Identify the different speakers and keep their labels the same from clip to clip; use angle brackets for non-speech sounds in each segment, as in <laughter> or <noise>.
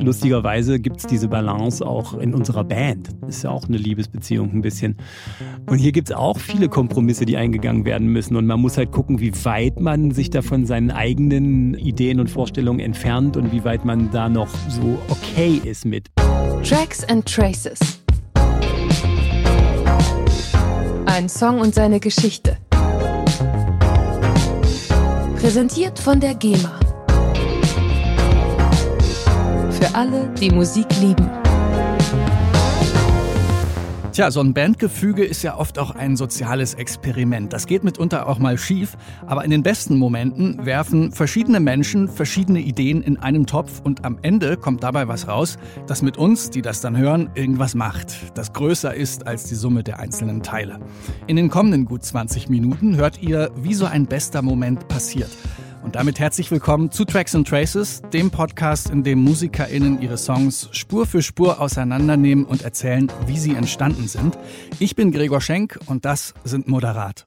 Speaker 1: Lustigerweise gibt es diese Balance auch in unserer Band. Ist ja auch eine Liebesbeziehung ein bisschen. Und hier gibt es auch viele Kompromisse, die eingegangen werden müssen. Und man muss halt gucken, wie weit man sich da von seinen eigenen Ideen und Vorstellungen entfernt und wie weit man da noch so okay ist mit.
Speaker 2: Tracks and Traces. Ein Song und seine Geschichte. Präsentiert von der GEMA. Für alle, die Musik lieben.
Speaker 3: Tja, so ein Bandgefüge ist ja oft auch ein soziales Experiment. Das geht mitunter auch mal schief, aber in den besten Momenten werfen verschiedene Menschen verschiedene Ideen in einen Topf und am Ende kommt dabei was raus, das mit uns, die das dann hören, irgendwas macht, das größer ist als die Summe der einzelnen Teile. In den kommenden gut 20 Minuten hört ihr, wie so ein bester Moment passiert. Und damit herzlich willkommen zu Tracks and Traces, dem Podcast, in dem MusikerInnen ihre Songs Spur für Spur auseinandernehmen und erzählen, wie sie entstanden sind. Ich bin Gregor Schenk und das sind Moderat.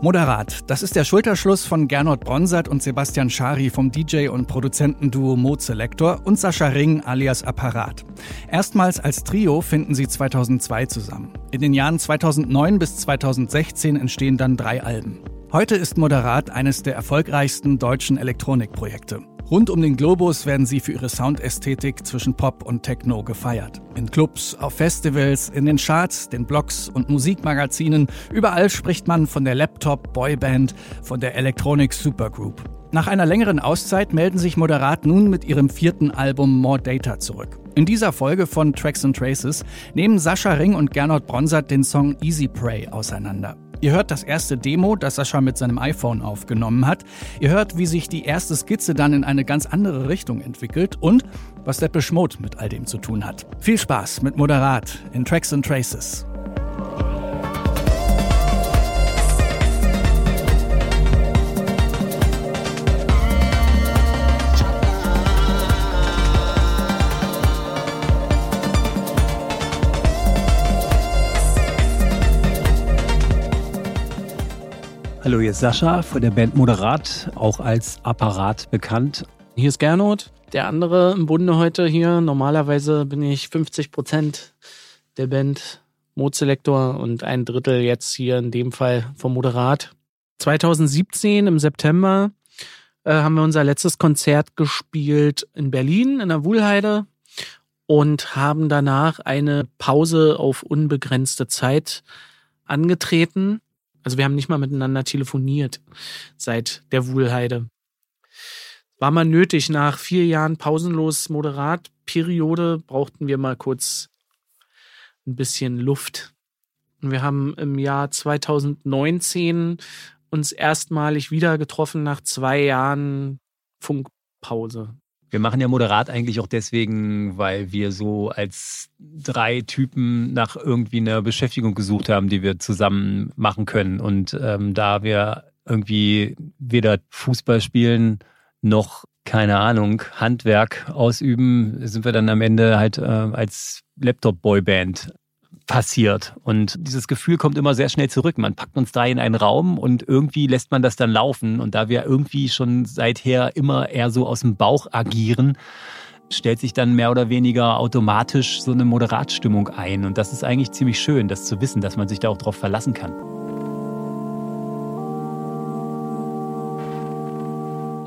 Speaker 3: Moderat, das ist der Schulterschluss von Gernot Bronsert und Sebastian Schari vom DJ und Produzentenduo Mode Selector und Sascha Ring alias Apparat. Erstmals als Trio finden sie 2002 zusammen. In den Jahren 2009 bis 2016 entstehen dann drei Alben. Heute ist Moderat eines der erfolgreichsten deutschen Elektronikprojekte. Rund um den Globus werden sie für ihre Soundästhetik zwischen Pop und Techno gefeiert. In Clubs, auf Festivals, in den Charts, den Blogs und Musikmagazinen, überall spricht man von der Laptop-Boyband, von der Electronic Supergroup. Nach einer längeren Auszeit melden sich Moderat nun mit ihrem vierten Album More Data zurück. In dieser Folge von Tracks and Traces nehmen Sascha Ring und Gernot Bronsert den Song Easy Prey auseinander. Ihr hört das erste Demo, das Sascha mit seinem iPhone aufgenommen hat. Ihr hört, wie sich die erste Skizze dann in eine ganz andere Richtung entwickelt und was der Mode mit all dem zu tun hat. Viel Spaß mit Moderat in Tracks and Traces.
Speaker 1: Hallo, hier ist Sascha von der Band Moderat, auch als Apparat bekannt.
Speaker 4: Hier ist Gernot, der andere im Bunde heute hier. Normalerweise bin ich 50 Prozent der Band Modeselektor und ein Drittel jetzt hier in dem Fall vom Moderat. 2017 im September äh, haben wir unser letztes Konzert gespielt in Berlin in der Wuhlheide und haben danach eine Pause auf unbegrenzte Zeit angetreten also wir haben nicht mal miteinander telefoniert seit der Wuhlheide. War mal nötig, nach vier Jahren pausenlos Moderatperiode brauchten wir mal kurz ein bisschen Luft. Und wir haben im Jahr 2019 uns erstmalig wieder getroffen nach zwei Jahren Funkpause.
Speaker 1: Wir machen ja moderat eigentlich auch deswegen, weil wir so als drei Typen nach irgendwie einer Beschäftigung gesucht haben, die wir zusammen machen können. Und ähm, da wir irgendwie weder Fußball spielen noch, keine Ahnung, Handwerk ausüben, sind wir dann am Ende halt äh, als Laptop-Boyband passiert. Und dieses Gefühl kommt immer sehr schnell zurück. Man packt uns da in einen Raum und irgendwie lässt man das dann laufen. Und da wir irgendwie schon seither immer eher so aus dem Bauch agieren, stellt sich dann mehr oder weniger automatisch so eine Moderatstimmung ein. Und das ist eigentlich ziemlich schön, das zu wissen, dass man sich da auch drauf verlassen kann.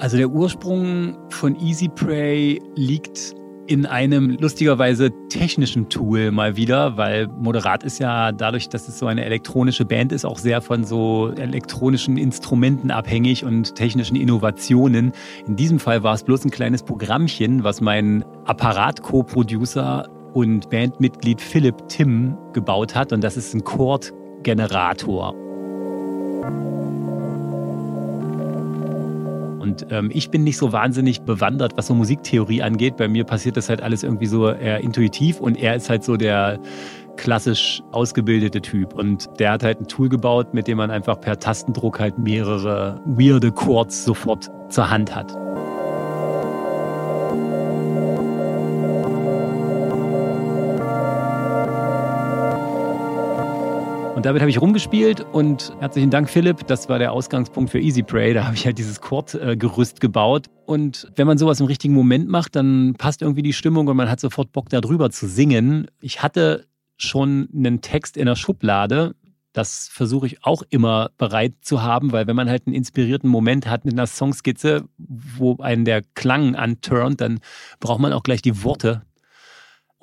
Speaker 1: Also der Ursprung von Easy Prey liegt in einem lustigerweise technischen Tool mal wieder, weil Moderat ist ja dadurch, dass es so eine elektronische Band ist, auch sehr von so elektronischen Instrumenten abhängig und technischen Innovationen. In diesem Fall war es bloß ein kleines Programmchen, was mein Apparat-Co-Producer und Bandmitglied Philipp Tim gebaut hat und das ist ein Chord-Generator. Und ähm, ich bin nicht so wahnsinnig bewandert, was so Musiktheorie angeht. Bei mir passiert das halt alles irgendwie so eher intuitiv und er ist halt so der klassisch ausgebildete Typ. Und der hat halt ein Tool gebaut, mit dem man einfach per Tastendruck halt mehrere weirde Chords sofort zur Hand hat. Und damit habe ich rumgespielt und herzlichen Dank, Philipp. Das war der Ausgangspunkt für Easy Pray. Da habe ich halt dieses Chordgerüst gebaut. Und wenn man sowas im richtigen Moment macht, dann passt irgendwie die Stimmung und man hat sofort Bock, darüber zu singen. Ich hatte schon einen Text in der Schublade. Das versuche ich auch immer bereit zu haben, weil wenn man halt einen inspirierten Moment hat mit einer Songskizze, wo einen der Klang anturnt, dann braucht man auch gleich die Worte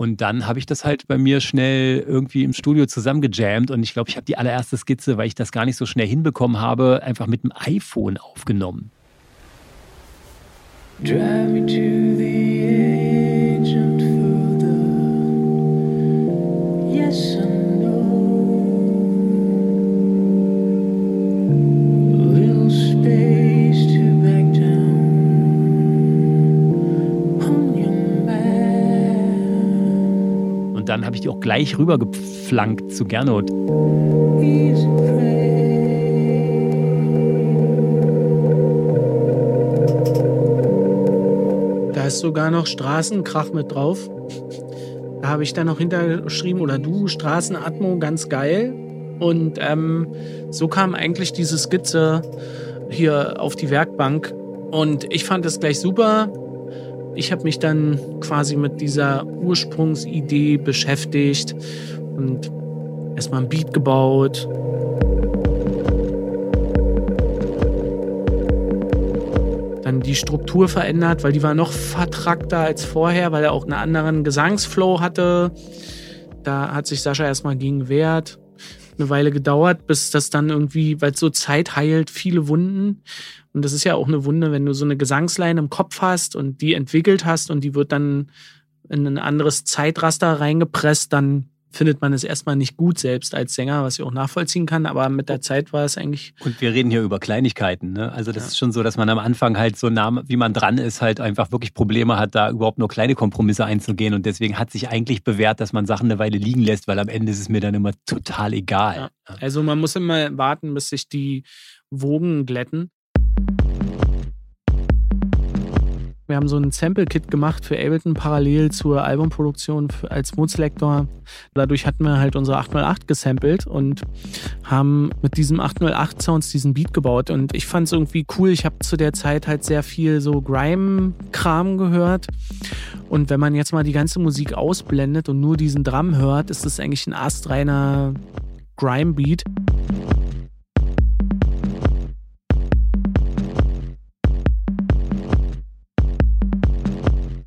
Speaker 1: und dann habe ich das halt bei mir schnell irgendwie im Studio zusammengejammt und ich glaube, ich habe die allererste Skizze, weil ich das gar nicht so schnell hinbekommen habe, einfach mit dem iPhone aufgenommen. Drive me to the dann habe ich die auch gleich rübergepflankt zu Gernot. Easy
Speaker 4: ist sogar noch Straßenkrach mit drauf. Da habe ich dann noch hintergeschrieben, oder du, Straßenatmo, ganz geil. Und ähm, so kam eigentlich diese Skizze hier auf die Werkbank. Und ich fand es gleich super. Ich habe mich dann quasi mit dieser Ursprungsidee beschäftigt und erstmal ein Beat gebaut, dann die Struktur verändert, weil die war noch vertrackter als vorher, weil er auch einen anderen Gesangsflow hatte. Da hat sich Sascha erstmal gegen wehrt. Eine Weile gedauert, bis das dann irgendwie, weil so Zeit heilt, viele Wunden. Und das ist ja auch eine Wunde, wenn du so eine Gesangsleine im Kopf hast und die entwickelt hast und die wird dann in ein anderes Zeitraster reingepresst, dann findet man es erstmal nicht gut selbst als Sänger, was ich auch nachvollziehen kann, aber mit der Zeit war es eigentlich.
Speaker 1: Und wir reden hier über Kleinigkeiten, ne? Also das ja. ist schon so, dass man am Anfang halt so nah, wie man dran ist, halt einfach wirklich Probleme hat, da überhaupt nur kleine Kompromisse einzugehen. Und deswegen hat sich eigentlich bewährt, dass man Sachen eine Weile liegen lässt, weil am Ende ist es mir dann immer total egal. Ja.
Speaker 4: Also man muss immer warten, bis sich die Wogen glätten. Wir haben so ein Sample-Kit gemacht für Ableton parallel zur Albumproduktion als Mood-Selector. Dadurch hatten wir halt unsere 808 gesampelt und haben mit diesem 808 Sounds diesen Beat gebaut. Und ich fand es irgendwie cool. Ich habe zu der Zeit halt sehr viel so Grime-Kram gehört. Und wenn man jetzt mal die ganze Musik ausblendet und nur diesen Drum hört, ist das eigentlich ein astreiner Grime-Beat.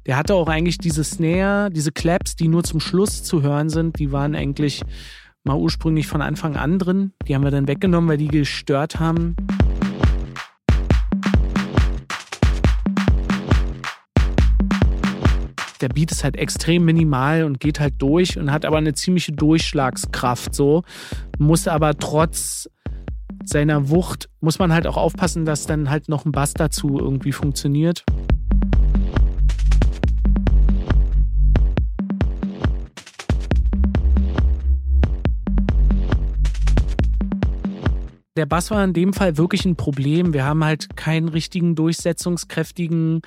Speaker 4: Der hatte auch eigentlich diese Snare, diese Claps, die nur zum Schluss zu hören sind, die waren eigentlich mal ursprünglich von Anfang an drin. Die haben wir dann weggenommen, weil die gestört haben. Der Beat ist halt extrem minimal und geht halt durch und hat aber eine ziemliche Durchschlagskraft so. Muss aber trotz seiner Wucht, muss man halt auch aufpassen, dass dann halt noch ein Bass dazu irgendwie funktioniert. Der Bass war in dem Fall wirklich ein Problem. Wir haben halt keinen richtigen durchsetzungskräftigen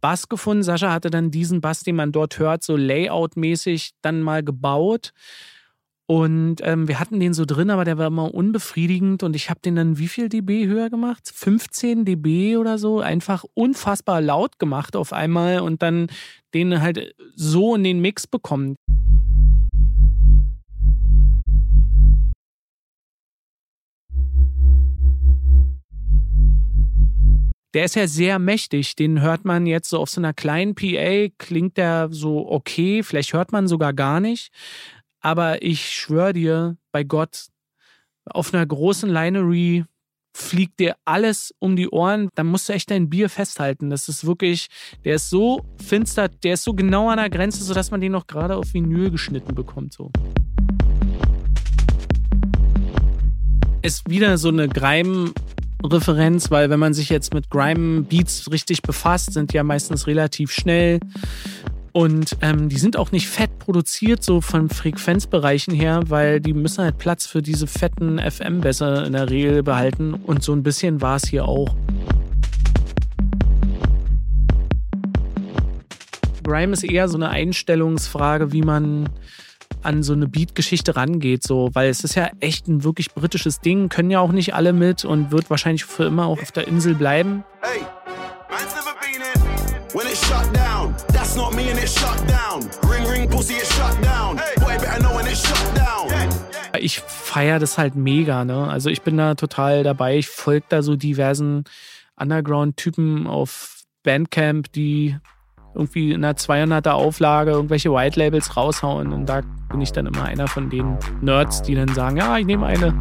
Speaker 4: Bass gefunden. Sascha hatte dann diesen Bass, den man dort hört, so layoutmäßig dann mal gebaut. Und ähm, wir hatten den so drin, aber der war immer unbefriedigend und ich habe den dann wie viel dB höher gemacht? 15 dB oder so. Einfach unfassbar laut gemacht auf einmal und dann den halt so in den Mix bekommen. Der ist ja sehr mächtig. Den hört man jetzt so auf so einer kleinen PA, klingt der so okay, vielleicht hört man sogar gar nicht. Aber ich schwöre dir, bei Gott, auf einer großen Linery fliegt dir alles um die Ohren, dann musst du echt dein Bier festhalten. Das ist wirklich, der ist so finster, der ist so genau an der Grenze, sodass man den noch gerade auf Vinyl geschnitten bekommt. So. Ist wieder so eine Greim Referenz, weil wenn man sich jetzt mit Grime-Beats richtig befasst, sind die ja meistens relativ schnell. Und ähm, die sind auch nicht fett produziert, so von Frequenzbereichen her, weil die müssen halt Platz für diese fetten FM besser in der Regel behalten. Und so ein bisschen war es hier auch. Grime ist eher so eine Einstellungsfrage, wie man an so eine Beat-Geschichte rangeht, so, weil es ist ja echt ein wirklich britisches Ding, können ja auch nicht alle mit und wird wahrscheinlich für immer auch auf der Insel bleiben. Hey, man's never been in. When it's shut down, that's not me and it's shut down. Ring, ring, pussy, it's shut down. Boy, better know when it's shut down. Ich feiere das halt mega, ne? Also ich bin da total dabei. Ich folge da so diversen Underground-Typen auf Bandcamp, die irgendwie in einer 200er Auflage irgendwelche White Labels raushauen. Und da bin ich dann immer einer von den Nerds, die dann sagen, ja, ich nehme eine.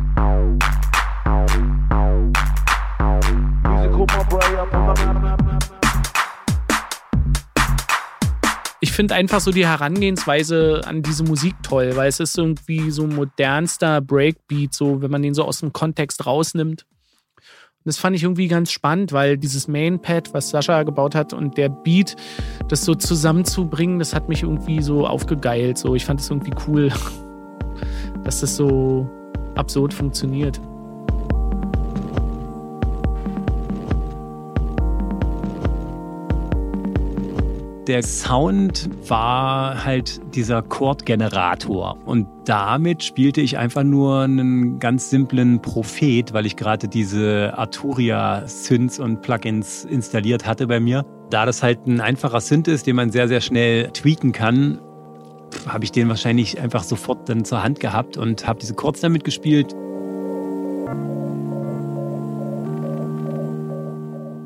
Speaker 4: Ich finde einfach so die Herangehensweise an diese Musik toll, weil es ist irgendwie so modernster Breakbeat, so wenn man den so aus dem Kontext rausnimmt. Das fand ich irgendwie ganz spannend, weil dieses Mainpad, was Sascha gebaut hat und der Beat, das so zusammenzubringen, das hat mich irgendwie so aufgegeilt. So, ich fand es irgendwie cool, <laughs> dass das so absurd funktioniert.
Speaker 1: Der Sound war halt dieser Chordgenerator und damit spielte ich einfach nur einen ganz simplen Prophet, weil ich gerade diese Arturia Synths und Plugins installiert hatte bei mir. Da das halt ein einfacher Synth ist, den man sehr sehr schnell tweaken kann, habe ich den wahrscheinlich einfach sofort dann zur Hand gehabt und habe diese Chords damit gespielt.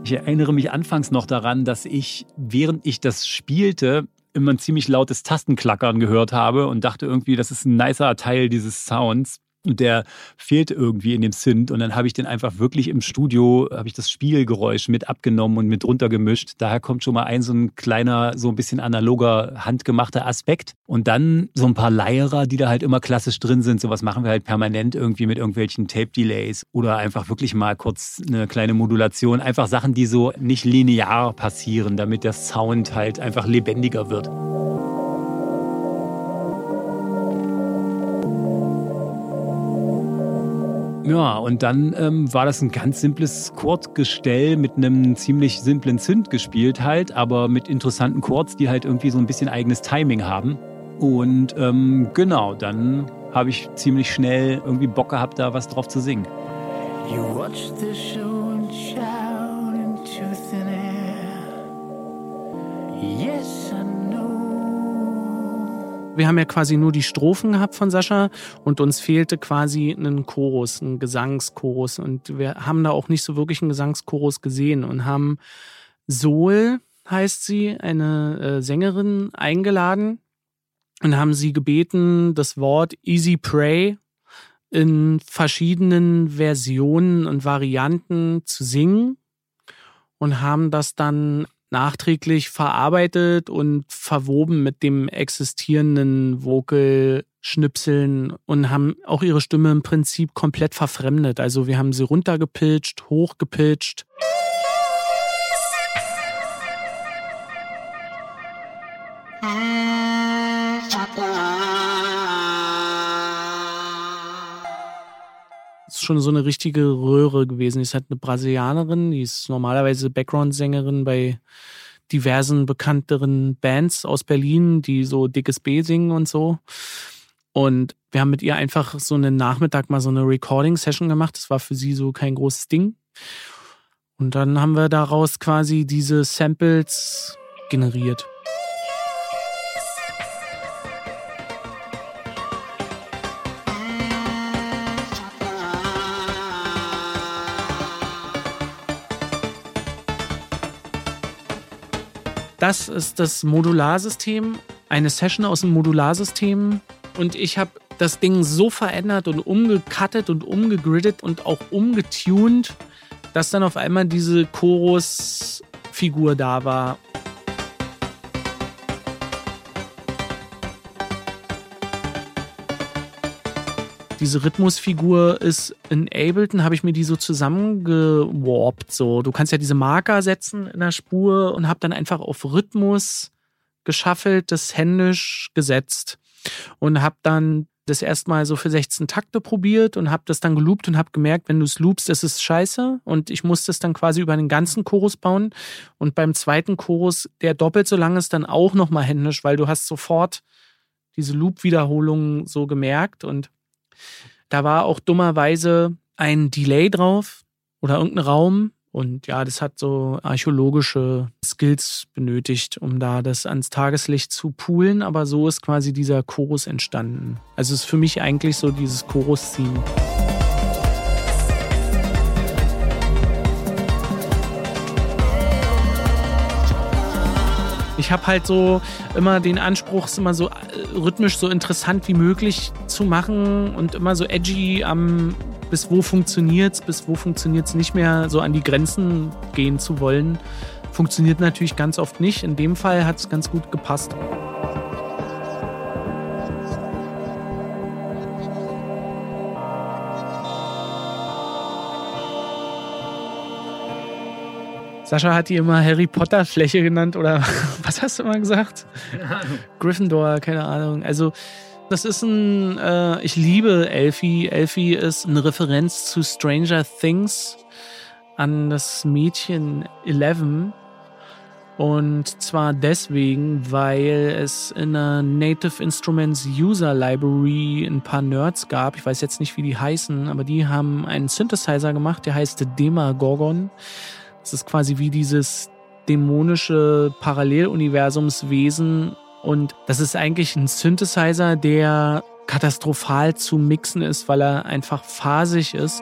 Speaker 1: Ich erinnere mich anfangs noch daran, dass ich, während ich das spielte, immer ein ziemlich lautes Tastenklackern gehört habe und dachte irgendwie, das ist ein nicer Teil dieses Sounds. Und der fehlte irgendwie in dem Synth. Und dann habe ich den einfach wirklich im Studio, habe ich das Spielgeräusch mit abgenommen und mit runtergemischt. Daher kommt schon mal ein so ein kleiner, so ein bisschen analoger, handgemachter Aspekt. Und dann so ein paar Leierer, die da halt immer klassisch drin sind. Sowas machen wir halt permanent irgendwie mit irgendwelchen Tape-Delays oder einfach wirklich mal kurz eine kleine Modulation. Einfach Sachen, die so nicht linear passieren, damit der Sound halt einfach lebendiger wird. Ja, und dann ähm, war das ein ganz simples Chordgestell mit einem ziemlich simplen Synth gespielt halt, aber mit interessanten Chords, die halt irgendwie so ein bisschen eigenes Timing haben. Und ähm, genau, dann habe ich ziemlich schnell irgendwie Bock gehabt, da was drauf zu singen. You watch the show and shout into thin air.
Speaker 4: Yes, I wir haben ja quasi nur die Strophen gehabt von Sascha und uns fehlte quasi ein Chorus, ein Gesangschorus. Und wir haben da auch nicht so wirklich einen Gesangschorus gesehen und haben Sol, heißt sie, eine äh, Sängerin, eingeladen und haben sie gebeten, das Wort Easy Pray in verschiedenen Versionen und Varianten zu singen und haben das dann nachträglich verarbeitet und verwoben mit dem existierenden Vocal-Schnipseln und haben auch ihre Stimme im Prinzip komplett verfremdet. Also wir haben sie runtergepitcht, hochgepitcht. Schon so eine richtige Röhre gewesen. Die ist halt eine Brasilianerin, die ist normalerweise Background-Sängerin bei diversen bekannteren Bands aus Berlin, die so dickes B singen und so. Und wir haben mit ihr einfach so einen Nachmittag mal so eine Recording-Session gemacht. Das war für sie so kein großes Ding. Und dann haben wir daraus quasi diese Samples generiert. Das ist das Modularsystem, eine Session aus dem Modularsystem. Und ich habe das Ding so verändert und umgecuttet und umgegridet und auch umgetuned, dass dann auf einmal diese Chorus-Figur da war. Diese Rhythmusfigur ist in Ableton, habe ich mir die so zusammengewarpt. So, du kannst ja diese Marker setzen in der Spur und habe dann einfach auf Rhythmus geschaffelt, das händisch gesetzt. Und habe dann das erstmal so für 16 Takte probiert und habe das dann geloopt und habe gemerkt, wenn du es loopst, ist es scheiße. Und ich musste es dann quasi über den ganzen Chorus bauen. Und beim zweiten Chorus, der doppelt so lang ist, dann auch nochmal händisch, weil du hast sofort diese Loop-Wiederholung so gemerkt. Und da war auch dummerweise ein Delay drauf oder irgendein Raum. Und ja, das hat so archäologische Skills benötigt, um da das ans Tageslicht zu poolen. Aber so ist quasi dieser Chorus entstanden. Also ist für mich eigentlich so dieses Chorus-Theme. Ich habe halt so immer den Anspruch, es immer so äh, rhythmisch so interessant wie möglich zu machen und immer so edgy am bis wo funktioniert's, bis wo funktioniert's nicht mehr, so an die Grenzen gehen zu wollen. Funktioniert natürlich ganz oft nicht. In dem Fall hat es ganz gut gepasst. Sascha hat die immer Harry Potter Fläche genannt oder <laughs> was hast du immer gesagt? Keine Ahnung. Gryffindor, keine Ahnung. Also das ist ein, äh, ich liebe Elfie. Elfie ist eine Referenz zu Stranger Things an das Mädchen Eleven. Und zwar deswegen, weil es in der Native Instruments User Library ein paar Nerds gab. Ich weiß jetzt nicht, wie die heißen, aber die haben einen Synthesizer gemacht, der heißt Demagorgon. Es ist quasi wie dieses dämonische Paralleluniversumswesen. Und das ist eigentlich ein Synthesizer, der katastrophal zu mixen ist, weil er einfach phasig ist.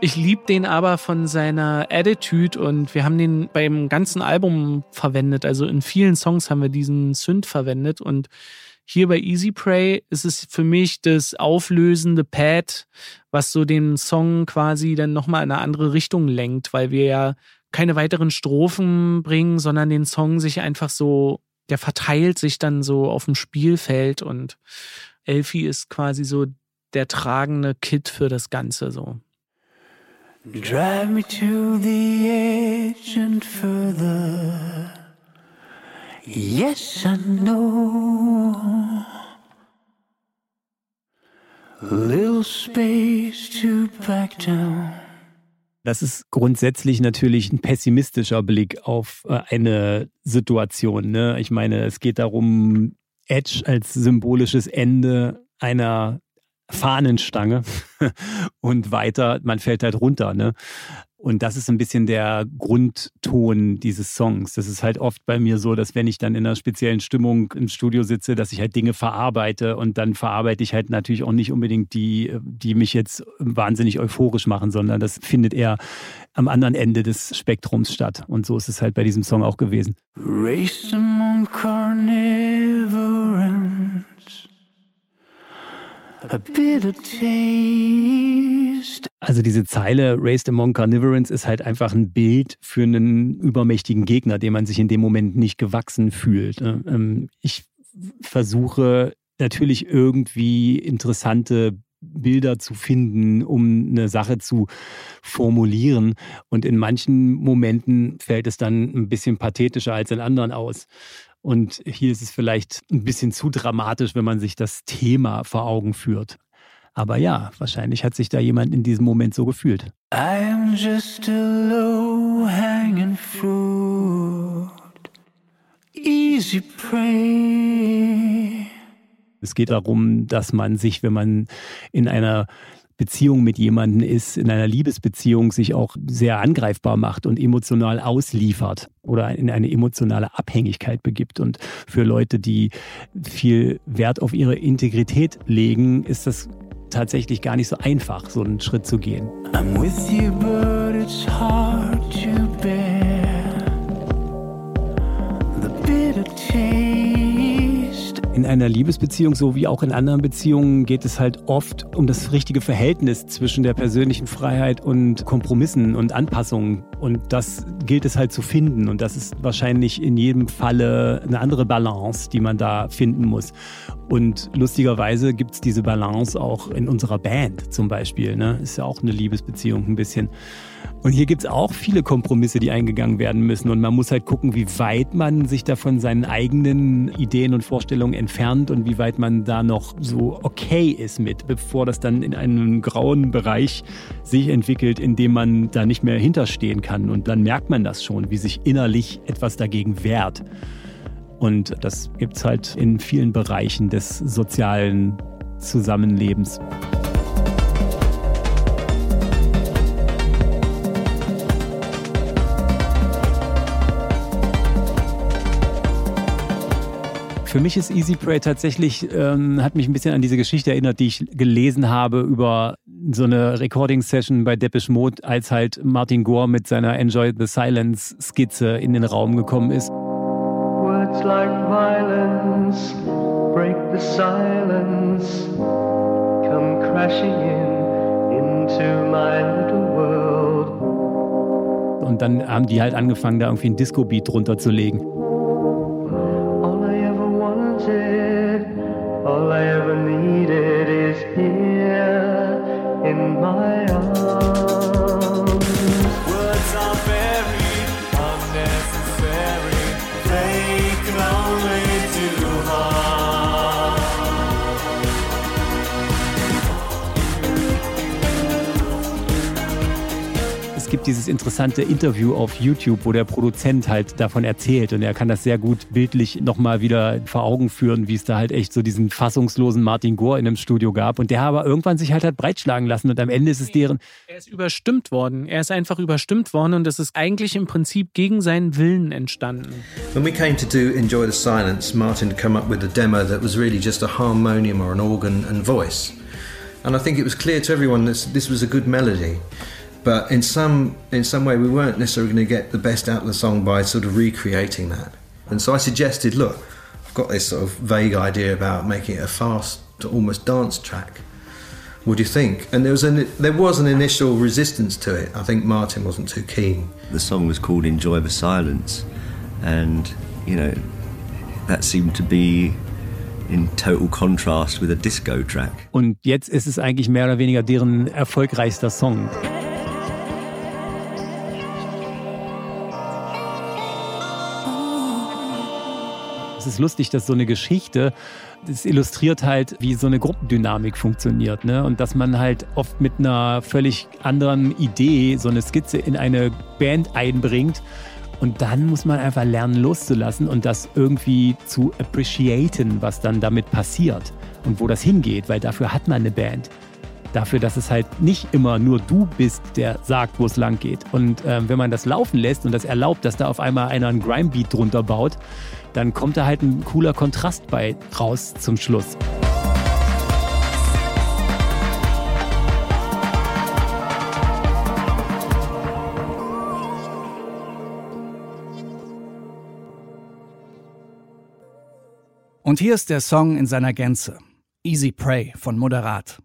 Speaker 4: Ich liebe den aber von seiner Attitude und wir haben den beim ganzen Album verwendet. Also in vielen Songs haben wir diesen Synth verwendet und hier bei Easy Pray ist es für mich das auflösende Pad, was so den Song quasi dann nochmal in eine andere Richtung lenkt, weil wir ja keine weiteren Strophen bringen, sondern den Song sich einfach so, der verteilt sich dann so auf dem Spielfeld und Elfie ist quasi so der tragende Kit für das Ganze so. Drive me to the edge and further. Yes, I know.
Speaker 1: Little space to back down. Das ist grundsätzlich natürlich ein pessimistischer Blick auf äh, eine Situation. Ne? Ich meine, es geht darum, Edge als symbolisches Ende einer Fahnenstange <laughs> und weiter, man fällt halt runter. Ne? Und das ist ein bisschen der Grundton dieses Songs. Das ist halt oft bei mir so, dass wenn ich dann in einer speziellen Stimmung im Studio sitze, dass ich halt Dinge verarbeite und dann verarbeite ich halt natürlich auch nicht unbedingt die, die mich jetzt wahnsinnig euphorisch machen, sondern das findet eher am anderen Ende des Spektrums statt. Und so ist es halt bei diesem Song auch gewesen. Race among carnivorans also diese Zeile Raised Among Carnivorans ist halt einfach ein Bild für einen übermächtigen Gegner, dem man sich in dem Moment nicht gewachsen fühlt. Ne? Ähm, ich versuche natürlich irgendwie interessante Bilder zu finden, um eine Sache zu formulieren. Und in manchen Momenten fällt es dann ein bisschen pathetischer als in anderen aus. Und hier ist es vielleicht ein bisschen zu dramatisch, wenn man sich das Thema vor Augen führt. Aber ja, wahrscheinlich hat sich da jemand in diesem Moment so gefühlt. I am just a low hanging fruit. Easy prey. Es geht darum, dass man sich, wenn man in einer Beziehung mit jemandem ist, in einer Liebesbeziehung sich auch sehr angreifbar macht und emotional ausliefert oder in eine emotionale Abhängigkeit begibt. Und für Leute, die viel Wert auf ihre Integrität legen, ist das tatsächlich gar nicht so einfach, so einen Schritt zu gehen. I'm with you, but it's hard to bear. In einer Liebesbeziehung, so wie auch in anderen Beziehungen, geht es halt oft um das richtige Verhältnis zwischen der persönlichen Freiheit und Kompromissen und Anpassungen, Und das gilt es halt zu finden. Und das ist wahrscheinlich in jedem Falle eine andere Balance, die man da finden muss. Und lustigerweise gibt es diese Balance auch in unserer Band zum Beispiel. Ne? Ist ja auch eine Liebesbeziehung ein bisschen. Und hier gibt es auch viele Kompromisse, die eingegangen werden müssen. Und man muss halt gucken, wie weit man sich da von seinen eigenen Ideen und Vorstellungen entfernt und wie weit man da noch so okay ist mit, bevor das dann in einen grauen Bereich sich entwickelt, in dem man da nicht mehr hinterstehen kann. Und dann merkt man das schon, wie sich innerlich etwas dagegen wehrt. Und das gibt es halt in vielen Bereichen des sozialen Zusammenlebens. Für mich ist Easy Prey tatsächlich, ähm, hat mich ein bisschen an diese Geschichte erinnert, die ich gelesen habe über so eine Recording-Session bei Depeche Mode, als halt Martin Gore mit seiner Enjoy the Silence Skizze in den Raum gekommen ist. Words like violence break the silence, come crashing in into my little world. Und dann haben die halt angefangen, da irgendwie ein Disco-Beat drunter zu legen. Dieses interessante Interview auf YouTube, wo der Produzent halt davon erzählt und er kann das sehr gut bildlich nochmal wieder vor Augen führen, wie es da halt echt so diesen fassungslosen Martin Gore in einem Studio gab und der aber irgendwann sich halt hat breitschlagen lassen und am Ende ist es deren...
Speaker 5: Er ist überstimmt worden. Er ist einfach überstimmt worden und das ist eigentlich im Prinzip gegen seinen Willen entstanden. When we came to do Enjoy the Silence, Martin had come up with a demo that was really just a harmonium or an organ and voice. And I think it was clear to everyone that this was a good melody. But in some in some way we weren't necessarily going to get the best out of the song by sort of recreating that. And so I suggested, look, I've got this sort of vague idea about making it a fast, almost dance track. What do you think? And there was an there was an initial resistance to it. I think Martin wasn't too keen. The song was called "Enjoy the Silence," and you know that seemed to be in total contrast with a disco track.
Speaker 1: Und jetzt ist es eigentlich mehr oder weniger deren erfolgreichster Song. Ist lustig, dass so eine Geschichte, das illustriert halt, wie so eine Gruppendynamik funktioniert. Ne? Und dass man halt oft mit einer völlig anderen Idee so eine Skizze in eine Band einbringt. Und dann muss man einfach lernen loszulassen und das irgendwie zu appreciaten, was dann damit passiert und wo das hingeht, weil dafür hat man eine Band dafür, dass es halt nicht immer nur du bist, der sagt, wo es lang geht. Und ähm, wenn man das laufen lässt und das erlaubt, dass da auf einmal einer einen Grime-Beat drunter baut, dann kommt da halt ein cooler Kontrast bei raus zum Schluss.
Speaker 6: Und hier ist der Song in seiner Gänze. Easy Prey von Moderat.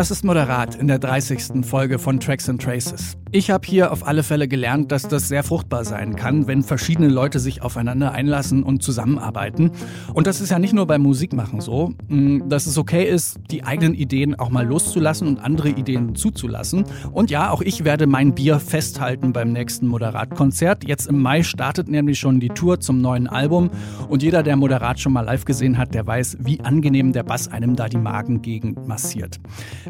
Speaker 3: Das ist Moderat in der 30. Folge von Tracks and Traces. Ich habe hier auf alle Fälle gelernt, dass das sehr fruchtbar sein kann, wenn verschiedene Leute sich aufeinander einlassen und zusammenarbeiten. Und das ist ja nicht nur beim Musikmachen so, mm, dass es okay ist, die eigenen Ideen auch mal loszulassen und andere Ideen zuzulassen. Und ja, auch ich werde mein Bier festhalten beim nächsten Moderat-Konzert. Jetzt im Mai startet nämlich schon die Tour zum neuen Album. Und jeder, der Moderat schon mal live gesehen hat, der weiß, wie angenehm der Bass einem da die Magengegend massiert.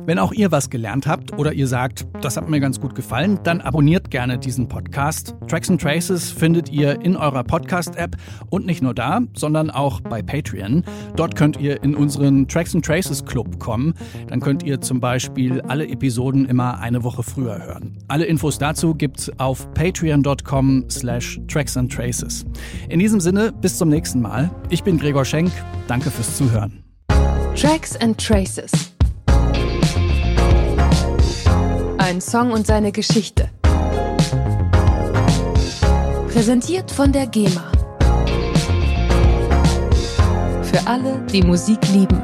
Speaker 3: Wenn auch ihr was gelernt habt oder ihr sagt, das hat mir ganz gut gefallen, dann abonniert gerne diesen Podcast. Tracks and Traces findet ihr in eurer Podcast-App und nicht nur da, sondern auch bei Patreon. Dort könnt ihr in unseren Tracks and Traces Club kommen. Dann könnt ihr zum Beispiel alle Episoden immer eine Woche früher hören. Alle Infos dazu gibt's auf patreon.com slash tracks and traces. In diesem Sinne, bis zum nächsten Mal. Ich bin Gregor Schenk. Danke fürs Zuhören.
Speaker 2: Tracks and Traces. Ein Song und seine Geschichte. Präsentiert von der GEMA. Für alle, die Musik lieben.